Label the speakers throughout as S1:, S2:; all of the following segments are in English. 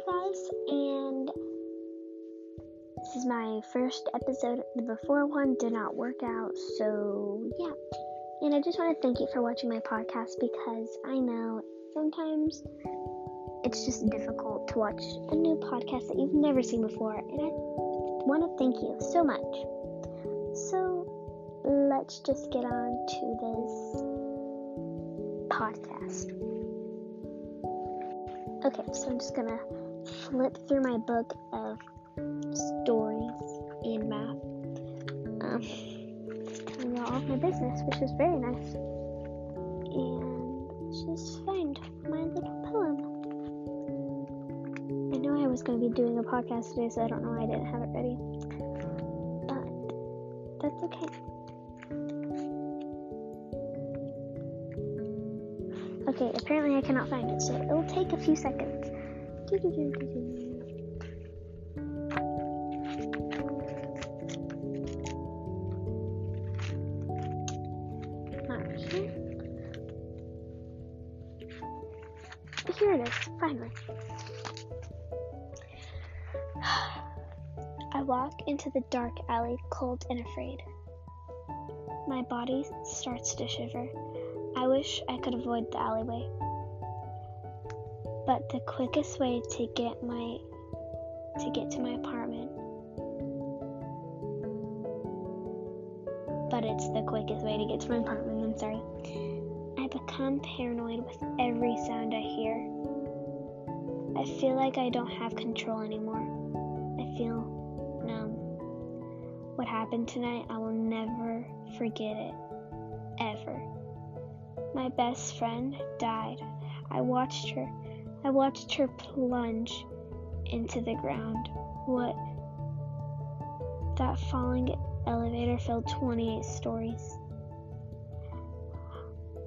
S1: Hey guys, and this is my first episode. The before one did not work out, so yeah. And I just want to thank you for watching my podcast because I know sometimes it's just difficult to watch a new podcast that you've never seen before, and I want to thank you so much. So let's just get on to this podcast. Okay, so I'm just gonna flip through my book of stories in math. Um, telling you all of my business, which is very nice. And just find my little poem. I know I was going to be doing a podcast today, so I don't know why I didn't have it ready. But that's okay. Okay, apparently I cannot find it, so it'll take a few seconds. Here it is, finally. I walk into the dark alley, cold and afraid. My body starts to shiver. I wish I could avoid the alleyway. But the quickest way to get my to get to my apartment but it's the quickest way to get to my apartment, I'm sorry. I become paranoid with every sound I hear. I feel like I don't have control anymore. I feel numb. What happened tonight, I will never forget it. Ever. My best friend died. I watched her. I watched her plunge into the ground. What? That falling elevator filled 28 stories.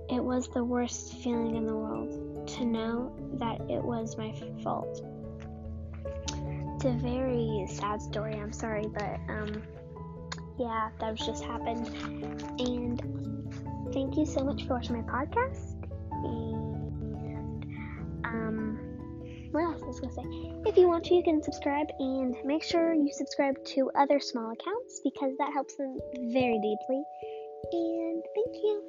S1: It was the worst feeling in the world to know that it was my fault. It's a very sad story, I'm sorry, but um yeah, that was just happened. And thank you so much for watching my podcast. And what else was I gonna say? If you want to, you can subscribe and make sure you subscribe to other small accounts because that helps them very deeply. And thank you.